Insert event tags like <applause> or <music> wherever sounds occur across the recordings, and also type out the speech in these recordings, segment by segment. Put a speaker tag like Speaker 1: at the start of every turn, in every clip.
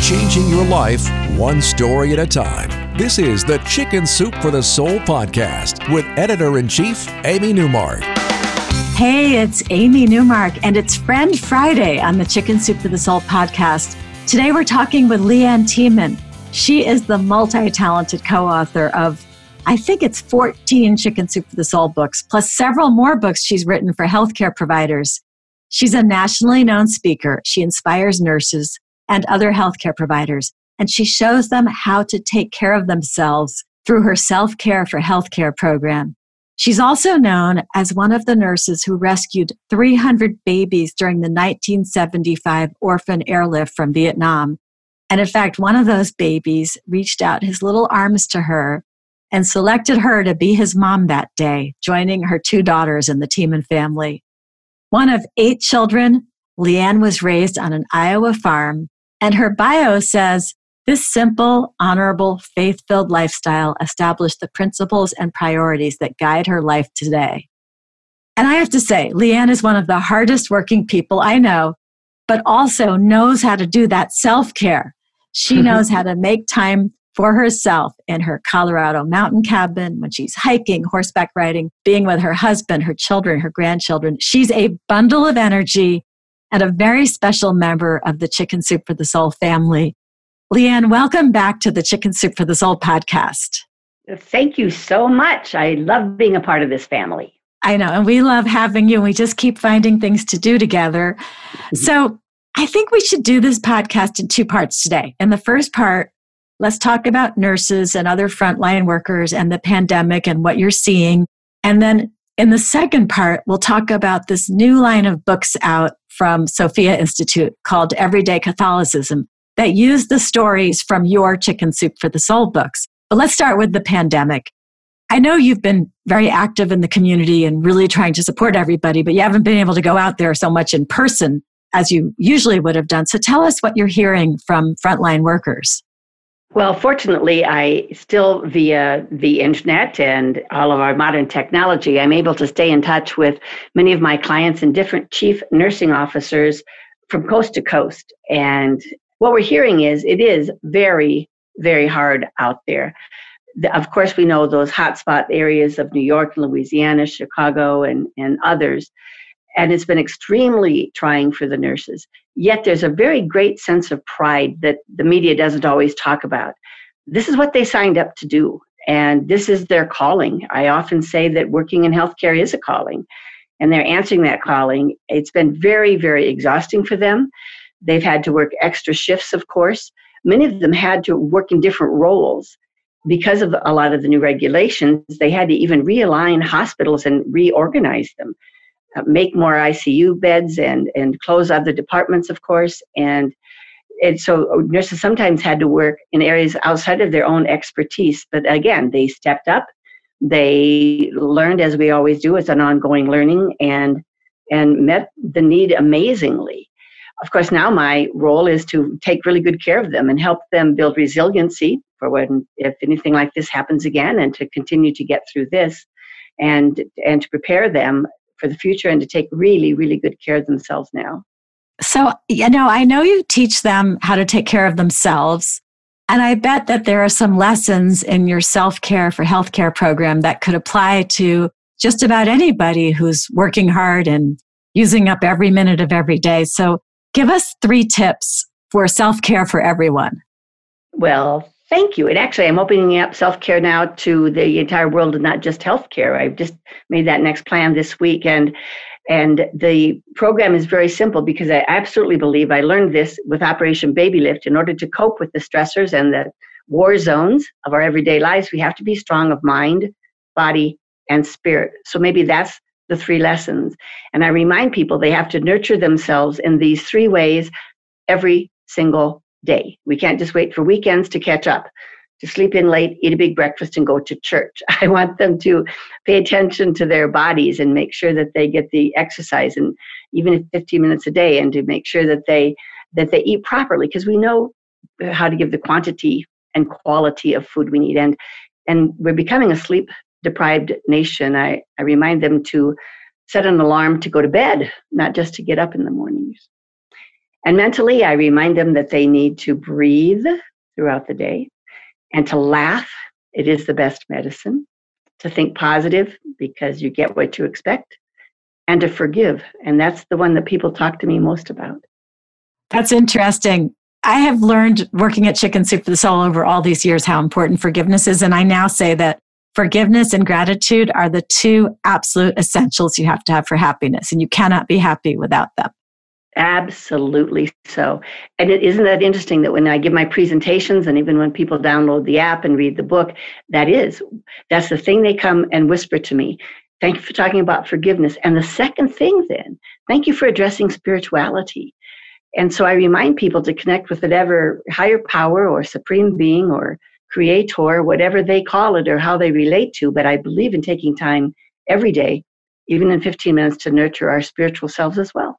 Speaker 1: Changing your life one story at a time. This is the Chicken Soup for the Soul podcast with editor in chief, Amy Newmark.
Speaker 2: Hey, it's Amy Newmark, and it's Friend Friday on the Chicken Soup for the Soul podcast. Today we're talking with LeAnn Thieman. She is the multi talented co author of, I think it's 14 Chicken Soup for the Soul books, plus several more books she's written for healthcare providers. She's a nationally known speaker. She inspires nurses and other healthcare providers, and she shows them how to take care of themselves through her self care for healthcare program. She's also known as one of the nurses who rescued 300 babies during the 1975 orphan airlift from Vietnam. And in fact, one of those babies reached out his little arms to her and selected her to be his mom that day, joining her two daughters in the Thieman family. One of eight children, LeAnn was raised on an Iowa farm, and her bio says this simple, honorable, faith filled lifestyle established the principles and priorities that guide her life today. And I have to say, LeAnn is one of the hardest working people I know, but also knows how to do that self care. She mm-hmm. knows how to make time for herself in her Colorado mountain cabin when she's hiking, horseback riding, being with her husband, her children, her grandchildren. She's a bundle of energy and a very special member of the Chicken Soup for the Soul family. LeAnn, welcome back to the Chicken Soup for the Soul podcast.
Speaker 3: Thank you so much. I love being a part of this family.
Speaker 2: I know, and we love having you. We just keep finding things to do together. Mm-hmm. So, I think we should do this podcast in two parts today. In the first part, let's talk about nurses and other frontline workers and the pandemic and what you're seeing. And then in the second part, we'll talk about this new line of books out from Sophia Institute called Everyday Catholicism that use the stories from your Chicken Soup for the Soul books. But let's start with the pandemic. I know you've been very active in the community and really trying to support everybody, but you haven't been able to go out there so much in person as you usually would have done. So tell us what you're hearing from frontline workers.
Speaker 3: Well, fortunately, I still, via the internet and all of our modern technology, I'm able to stay in touch with many of my clients and different chief nursing officers from coast to coast. And what we're hearing is it is very, very hard out there. Of course, we know those hotspot areas of New York, Louisiana, Chicago, and, and others. And it's been extremely trying for the nurses. Yet there's a very great sense of pride that the media doesn't always talk about. This is what they signed up to do, and this is their calling. I often say that working in healthcare is a calling, and they're answering that calling. It's been very, very exhausting for them. They've had to work extra shifts, of course. Many of them had to work in different roles because of a lot of the new regulations. They had to even realign hospitals and reorganize them, Uh, make more ICU beds and and close other departments, of course. And and so uh, nurses sometimes had to work in areas outside of their own expertise. But again, they stepped up. They learned, as we always do, it's an ongoing learning, and and met the need amazingly of course, now my role is to take really good care of them and help them build resiliency for when, if anything like this happens again, and to continue to get through this and and to prepare them for the future and to take really, really good care of themselves now.
Speaker 2: So, you know, I know you teach them how to take care of themselves. And I bet that there are some lessons in your self care for healthcare program that could apply to just about anybody who's working hard and using up every minute of every day. So, Give us three tips for self care for everyone.
Speaker 3: Well, thank you. And actually, I'm opening up self care now to the entire world and not just healthcare. I've just made that next plan this week. And and the program is very simple because I absolutely believe I learned this with Operation Baby Lift. In order to cope with the stressors and the war zones of our everyday lives, we have to be strong of mind, body, and spirit. So maybe that's the three lessons. And I remind people they have to nurture themselves in these three ways every single day. We can't just wait for weekends to catch up, to sleep in late, eat a big breakfast, and go to church. <laughs> I want them to pay attention to their bodies and make sure that they get the exercise and even if 15 minutes a day and to make sure that they that they eat properly because we know how to give the quantity and quality of food we need and and we're becoming a sleep deprived nation i, I remind them to set an alarm to go to bed not just to get up in the mornings and mentally i remind them that they need to breathe throughout the day and to laugh it is the best medicine to think positive because you get what you expect and to forgive and that's the one that people talk to me most about
Speaker 2: that's interesting. I have learned working at Chicken Soup for the Soul over all these years how important forgiveness is. And I now say that forgiveness and gratitude are the two absolute essentials you have to have for happiness. And you cannot be happy without them.
Speaker 3: Absolutely so. And it, isn't that interesting that when I give my presentations and even when people download the app and read the book, that is, that's the thing they come and whisper to me. Thank you for talking about forgiveness. And the second thing, then, thank you for addressing spirituality. And so I remind people to connect with whatever higher power or supreme being or creator, whatever they call it or how they relate to. But I believe in taking time every day, even in 15 minutes, to nurture our spiritual selves as well.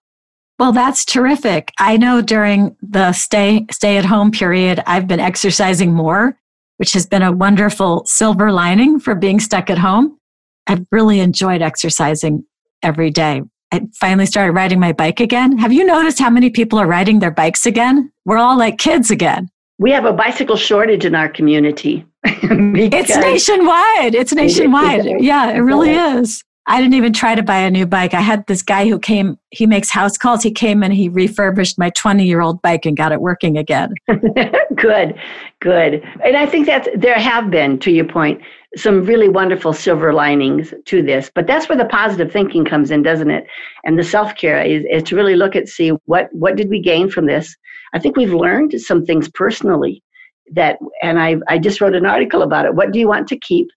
Speaker 2: Well, that's terrific. I know during the stay stay at home period, I've been exercising more, which has been a wonderful silver lining for being stuck at home. I've really enjoyed exercising every day. I finally started riding my bike again. Have you noticed how many people are riding their bikes again? We're all like kids again.
Speaker 3: We have a bicycle shortage in our community. <laughs>
Speaker 2: it's nationwide. It's nationwide. Yeah, it really is. I didn't even try to buy a new bike. I had this guy who came, he makes house calls. He came and he refurbished my 20 year old bike and got it working again. <laughs>
Speaker 3: good, good. And I think that there have been, to your point, some really wonderful silver linings to this. But that's where the positive thinking comes in, doesn't it? And the self care is, is to really look at see what what did we gain from this. I think we've learned some things personally that, and I I just wrote an article about it. What do you want to keep?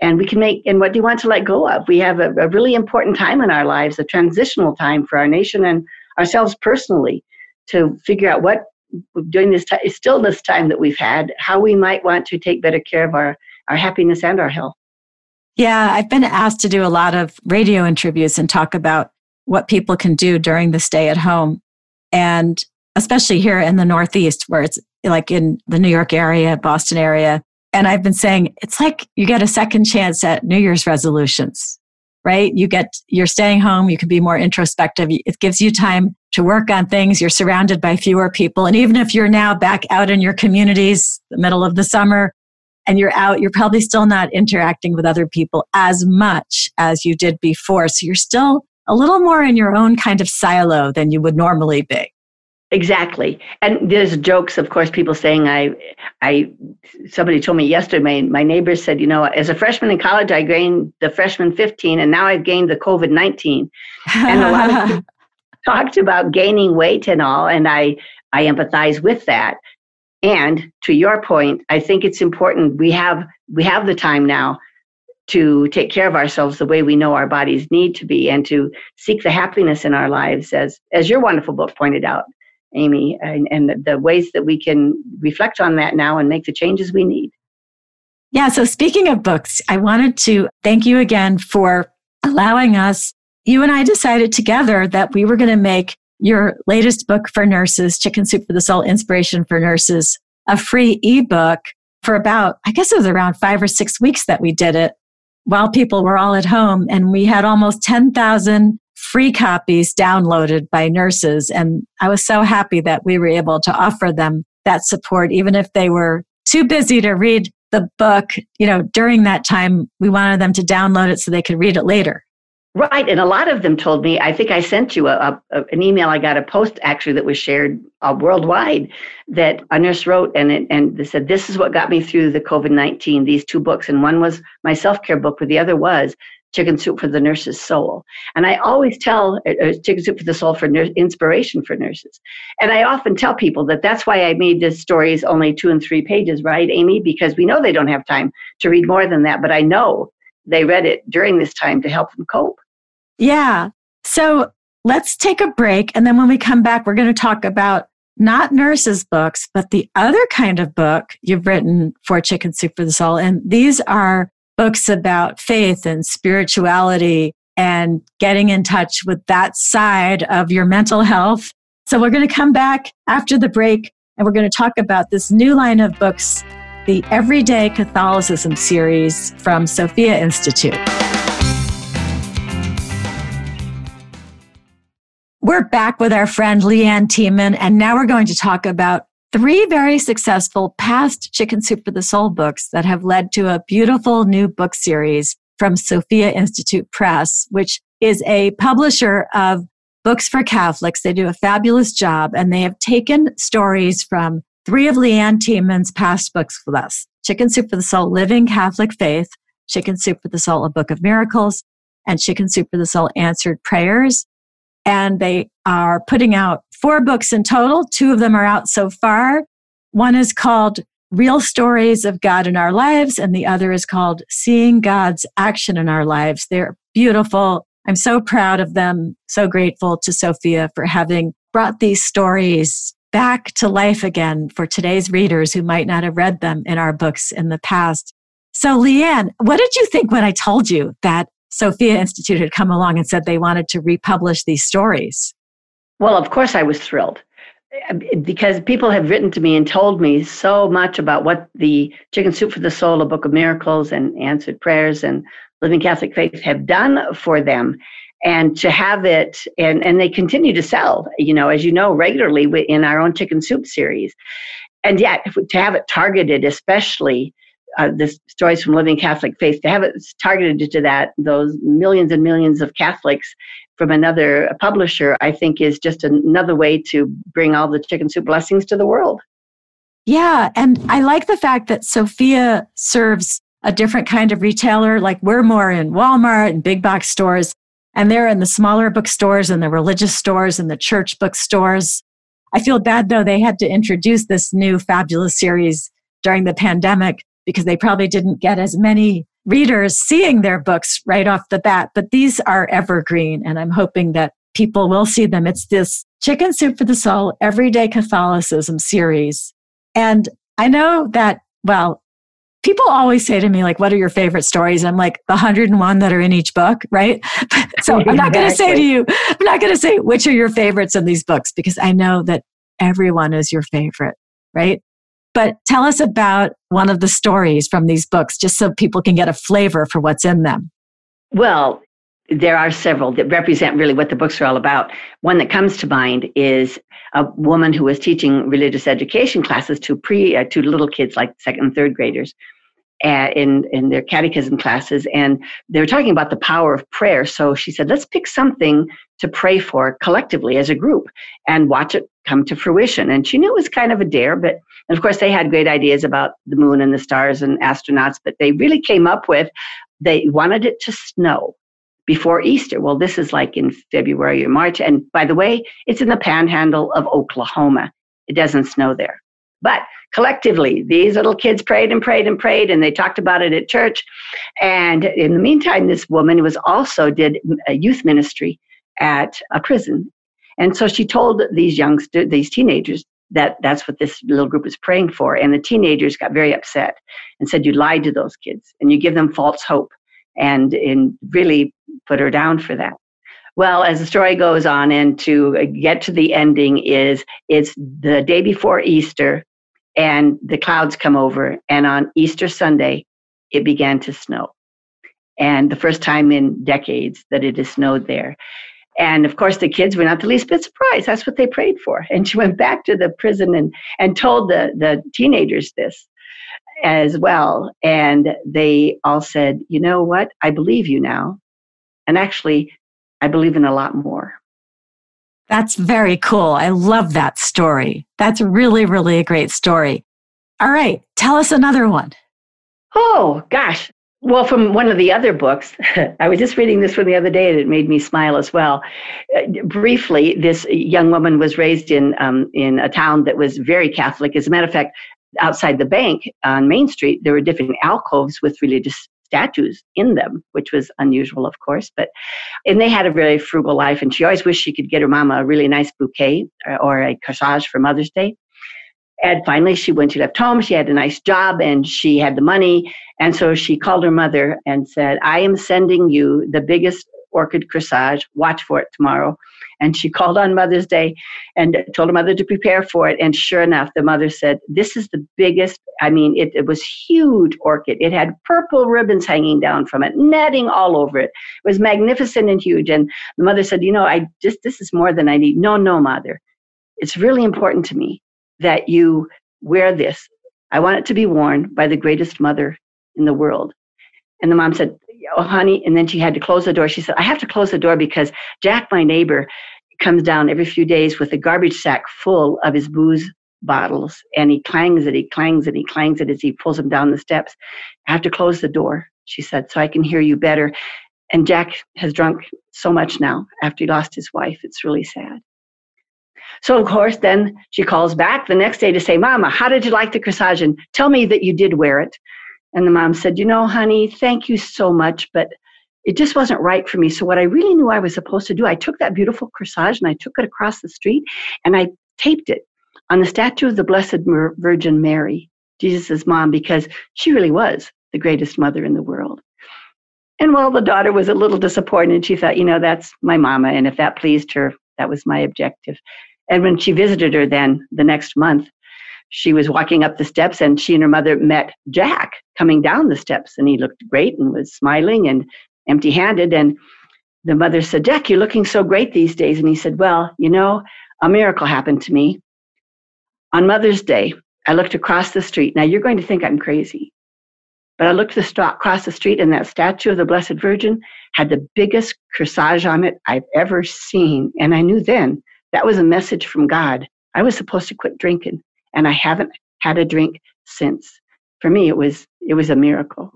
Speaker 3: And we can make, and what do you want to let go of? We have a, a really important time in our lives, a transitional time for our nation and ourselves personally to figure out what during this time, still this time that we've had, how we might want to take better care of our our happiness and our health.
Speaker 2: Yeah, I've been asked to do a lot of radio interviews and talk about what people can do during the stay at home. And especially here in the Northeast, where it's like in the New York area, Boston area. And I've been saying it's like you get a second chance at New Year's resolutions, right? You get, you're staying home, you can be more introspective. It gives you time to work on things. You're surrounded by fewer people. And even if you're now back out in your communities, the middle of the summer, and you're out, you're probably still not interacting with other people as much as you did before. So you're still a little more in your own kind of silo than you would normally be.
Speaker 3: Exactly. And there's jokes, of course, people saying I I somebody told me yesterday, my, my neighbor said, you know, as a freshman in college I gained the freshman 15 and now I've gained the COVID 19. And a lot of people <laughs> talked about gaining weight and all, and I I empathize with that. And to your point, I think it's important we have we have the time now to take care of ourselves the way we know our bodies need to be and to seek the happiness in our lives as as your wonderful book pointed out amy and, and the ways that we can reflect on that now and make the changes we need
Speaker 2: yeah so speaking of books i wanted to thank you again for allowing us you and i decided together that we were going to make your latest book for nurses, Chicken Soup for the Soul Inspiration for Nurses, a free ebook for about, I guess it was around five or six weeks that we did it while people were all at home. And we had almost 10,000 free copies downloaded by nurses. And I was so happy that we were able to offer them that support, even if they were too busy to read the book, you know, during that time, we wanted them to download it so they could read it later.
Speaker 3: Right, and a lot of them told me. I think I sent you a, a an email. I got a post actually that was shared uh, worldwide that a nurse wrote, and it, and they said this is what got me through the COVID nineteen. These two books, and one was my self care book, but the other was Chicken Soup for the Nurse's Soul. And I always tell uh, uh, Chicken Soup for the Soul for nurse, inspiration for nurses. And I often tell people that that's why I made the stories only two and three pages, right, Amy? Because we know they don't have time to read more than that, but I know they read it during this time to help them cope.
Speaker 2: Yeah. So let's take a break. And then when we come back, we're going to talk about not nurses' books, but the other kind of book you've written for Chicken Soup for the Soul. And these are books about faith and spirituality and getting in touch with that side of your mental health. So we're going to come back after the break and we're going to talk about this new line of books, the Everyday Catholicism series from Sophia Institute. We're back with our friend LeAnn Thieman, and now we're going to talk about three very successful past Chicken Soup for the Soul books that have led to a beautiful new book series from Sophia Institute Press, which is a publisher of books for Catholics. They do a fabulous job, and they have taken stories from three of LeAnn Thieman's past books with us Chicken Soup for the Soul, Living Catholic Faith, Chicken Soup for the Soul, A Book of Miracles, and Chicken Soup for the Soul, Answered Prayers. And they are putting out four books in total. Two of them are out so far. One is called Real Stories of God in Our Lives, and the other is called Seeing God's Action in Our Lives. They're beautiful. I'm so proud of them, so grateful to Sophia for having brought these stories back to life again for today's readers who might not have read them in our books in the past. So, LeAnn, what did you think when I told you that Sophia Institute had come along and said they wanted to republish these stories?
Speaker 3: Well, of course, I was thrilled because people have written to me and told me so much about what the Chicken Soup for the Soul, a Book of Miracles, and Answered Prayers and Living Catholic Faith have done for them. And to have it, and, and they continue to sell, you know, as you know, regularly in our own Chicken Soup series. And yet, to have it targeted, especially uh, the stories from Living Catholic Faith, to have it targeted to that, those millions and millions of Catholics from another publisher, I think is just another way to bring all the chicken soup blessings to the world.
Speaker 2: Yeah. And I like the fact that Sophia serves a different kind of retailer. Like we're more in Walmart and big box stores, and they're in the smaller bookstores and the religious stores and the church bookstores. I feel bad though, they had to introduce this new fabulous series during the pandemic because they probably didn't get as many readers seeing their books right off the bat. But these are evergreen, and I'm hoping that people will see them. It's this Chicken Soup for the Soul Everyday Catholicism series. And I know that, well, people always say to me, like, what are your favorite stories? I'm like, the 101 that are in each book, right? <laughs> so I'm not going to say to you, I'm not going to say which are your favorites in these books because I know that everyone is your favorite, right? But tell us about one of the stories from these books, just so people can get a flavor for what's in them.
Speaker 3: Well, there are several that represent really what the books are all about. One that comes to mind is a woman who was teaching religious education classes to pre uh, to little kids like second and third graders in in their catechism classes, and they were talking about the power of prayer. So she said, "Let's pick something to pray for collectively as a group and watch it come to fruition." And she knew it was kind of a dare, but of course, they had great ideas about the moon and the stars and astronauts, but they really came up with they wanted it to snow before Easter. Well, this is like in February or March. And by the way, it's in the panhandle of Oklahoma. It doesn't snow there. But collectively, these little kids prayed and prayed and prayed, and they talked about it at church. And in the meantime, this woman was also did a youth ministry at a prison. And so she told these youngsters, these teenagers, that that's what this little group is praying for. And the teenagers got very upset and said, You lied to those kids and you give them false hope and, and really put her down for that. Well, as the story goes on, and to uh, get to the ending, is it's the day before Easter, and the clouds come over, and on Easter Sunday, it began to snow, and the first time in decades that it has snowed there. And of course, the kids were not the least bit surprised. That's what they prayed for. And she went back to the prison and, and told the, the teenagers this as well. And they all said, You know what? I believe you now. And actually, I believe in a lot more.
Speaker 2: That's very cool. I love that story. That's really, really a great story. All right, tell us another one.
Speaker 3: Oh, gosh. Well, from one of the other books, <laughs> I was just reading this one the other day and it made me smile as well. Uh, briefly, this young woman was raised in, um, in a town that was very Catholic. As a matter of fact, outside the bank on Main Street, there were different alcoves with religious statues in them, which was unusual, of course. But and they had a very frugal life, and she always wished she could get her mama a really nice bouquet or, uh, or a corsage for Mother's Day. And finally, she when she left home, she had a nice job and she had the money, and so she called her mother and said, "I am sending you the biggest orchid corsage. Watch for it tomorrow." And she called on Mother's Day and told her mother to prepare for it. And sure enough, the mother said, This is the biggest. I mean, it, it was huge orchid. It had purple ribbons hanging down from it, netting all over it. It was magnificent and huge. And the mother said, You know, I just, this is more than I need. No, no, mother. It's really important to me that you wear this. I want it to be worn by the greatest mother in the world. And the mom said, oh honey and then she had to close the door. She said i have to close the door because jack my neighbor comes down every few days with a garbage sack full of his booze bottles and he clangs it he clangs it he clangs it as he pulls them down the steps. I have to close the door she said so i can hear you better. And jack has drunk so much now after he lost his wife. It's really sad. So of course then she calls back the next day to say mama how did you like the corsage and tell me that you did wear it and the mom said, You know, honey, thank you so much, but it just wasn't right for me. So, what I really knew I was supposed to do, I took that beautiful corsage and I took it across the street and I taped it on the statue of the Blessed Virgin Mary, Jesus' mom, because she really was the greatest mother in the world. And while the daughter was a little disappointed, she thought, you know, that's my mama. And if that pleased her, that was my objective. And when she visited her then the next month, she was walking up the steps and she and her mother met Jack coming down the steps and he looked great and was smiling and empty handed. And the mother said, Jack, you're looking so great these days. And he said, Well, you know, a miracle happened to me. On Mother's Day, I looked across the street. Now you're going to think I'm crazy. But I looked across the street and that statue of the Blessed Virgin had the biggest corsage on it I've ever seen. And I knew then that was a message from God. I was supposed to quit drinking and I haven't had a drink since. For me, it was it was a miracle.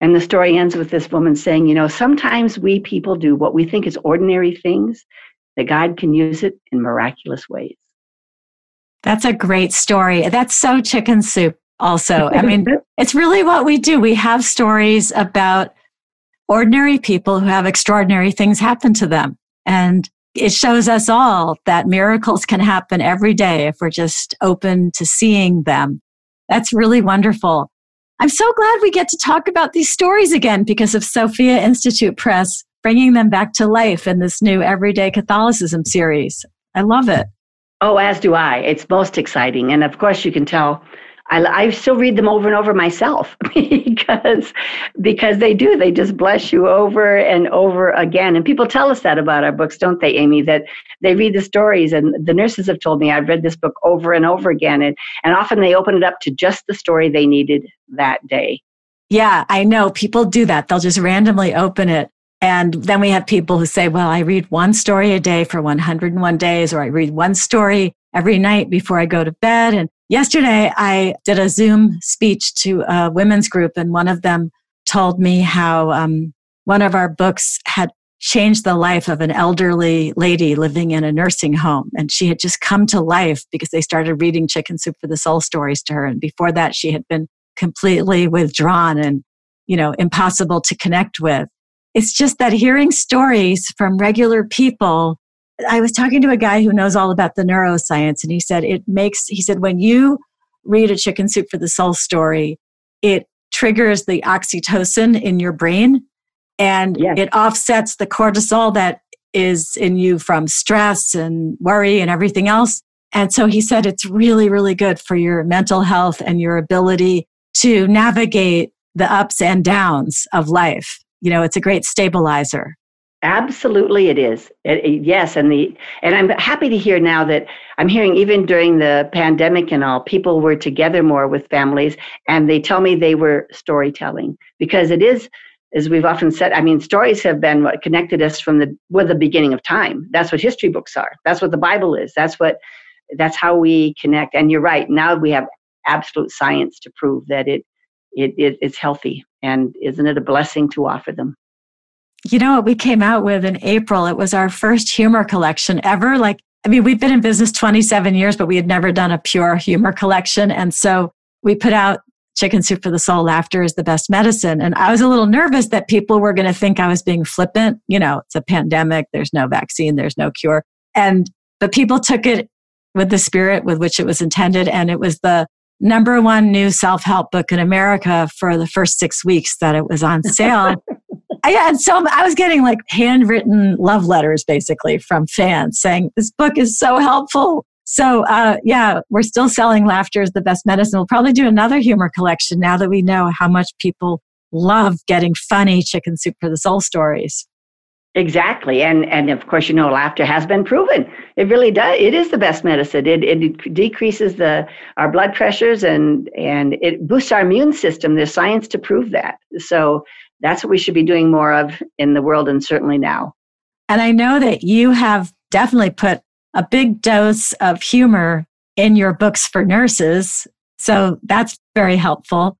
Speaker 3: And the story ends with this woman saying, you know, sometimes we people do what we think is ordinary things, that God can use it in miraculous ways.
Speaker 2: That's a great story. That's so chicken soup, also. I mean, <laughs> it's really what we do. We have stories about ordinary people who have extraordinary things happen to them. And it shows us all that miracles can happen every day if we're just open to seeing them. That's really wonderful. I'm so glad we get to talk about these stories again because of Sophia Institute Press bringing them back to life in this new Everyday Catholicism series. I love it.
Speaker 3: Oh, as do I. It's most exciting. And of course, you can tell I, I still read them over and over myself <laughs> because because they do they just bless you over and over again. And people tell us that about our books don't they amy that they read the stories and the nurses have told me i've read this book over and over again. And, and often they open it up to just the story they needed that day.
Speaker 2: Yeah i know. People do that. They'll just randomly open it. And then we have people who say well i read one story a day for 101 days or i read one story every night before i go to bed and Yesterday, I did a Zoom speech to a women's group, and one of them told me how um, one of our books had changed the life of an elderly lady living in a nursing home. And she had just come to life because they started reading Chicken Soup for the Soul stories to her. And before that, she had been completely withdrawn and, you know, impossible to connect with. It's just that hearing stories from regular people I was talking to a guy who knows all about the neuroscience, and he said it makes, he said, when you read a chicken soup for the soul story, it triggers the oxytocin in your brain and yes. it offsets the cortisol that is in you from stress and worry and everything else. And so he said it's really, really good for your mental health and your ability to navigate the ups and downs of life. You know, it's a great stabilizer.
Speaker 3: Absolutely, it is. It, it, yes, and the and I'm happy to hear now that I'm hearing even during the pandemic and all, people were together more with families, and they tell me they were storytelling because it is, as we've often said. I mean, stories have been what connected us from the with the beginning of time. That's what history books are. That's what the Bible is. That's what that's how we connect. And you're right. Now we have absolute science to prove that it it, it it's healthy, and isn't it a blessing to offer them?
Speaker 2: You know what we came out with in April? It was our first humor collection ever. Like, I mean, we've been in business 27 years, but we had never done a pure humor collection. And so we put out Chicken Soup for the Soul, laughter is the best medicine. And I was a little nervous that people were going to think I was being flippant. You know, it's a pandemic, there's no vaccine, there's no cure. And, but people took it with the spirit with which it was intended. And it was the number one new self help book in America for the first six weeks that it was on sale. <laughs> I had so I was getting like handwritten love letters basically from fans saying this book is so helpful. So uh, yeah, we're still selling laughter is the best medicine. We'll probably do another humor collection now that we know how much people love getting funny chicken soup for the soul stories.
Speaker 3: Exactly, and and of course, you know, laughter has been proven. It really does. It is the best medicine. It it decreases the our blood pressures and and it boosts our immune system. There's science to prove that. So that's what we should be doing more of in the world, and certainly now.
Speaker 2: And I know that you have definitely put a big dose of humor in your books for nurses. So that's very helpful.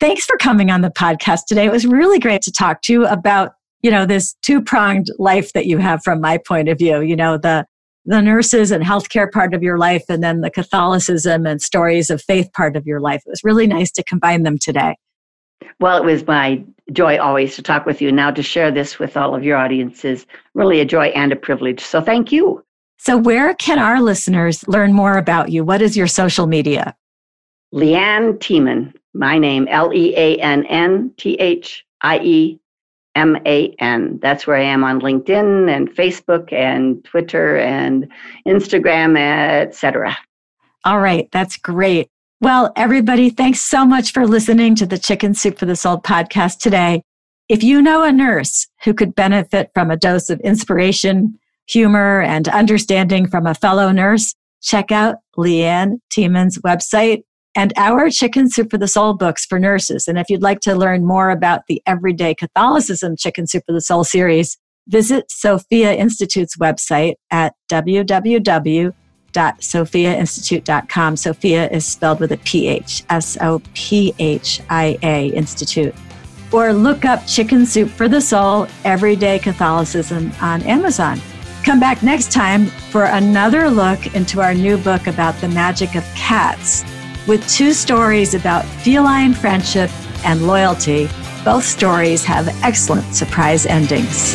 Speaker 2: Thanks for coming on the podcast today. It was really great to talk to you about you know, this two pronged life that you have from my point of view, you know, the, the nurses and healthcare part of your life, and then the Catholicism and stories of faith part of your life. It was really nice to combine them today.
Speaker 3: Well, it was my joy always to talk with you. Now to share this with all of your audiences, really a joy and a privilege. So thank you.
Speaker 2: So, where can our listeners learn more about you? What is your social media?
Speaker 3: LeAnn Thieman, my name, L E A N N T H I E M A N. That's where I am on LinkedIn and Facebook and Twitter and Instagram, etc.
Speaker 2: All right, that's great. Well, everybody, thanks so much for listening to the Chicken Soup for the Soul podcast today. If you know a nurse who could benefit from a dose of inspiration, humor, and understanding from a fellow nurse, check out LeAnn Thieman's website and our Chicken Soup for the Soul books for nurses. And if you'd like to learn more about the Everyday Catholicism Chicken Soup for the Soul series, visit Sophia Institute's website at www.sophiainstitute.com. Sophia is spelled with a PH, S O P H I A Institute. Or look up Chicken Soup for the Soul Everyday Catholicism on Amazon. Come back next time for another look into our new book about the magic of cats with two stories about feline friendship and loyalty. Both stories have excellent surprise endings.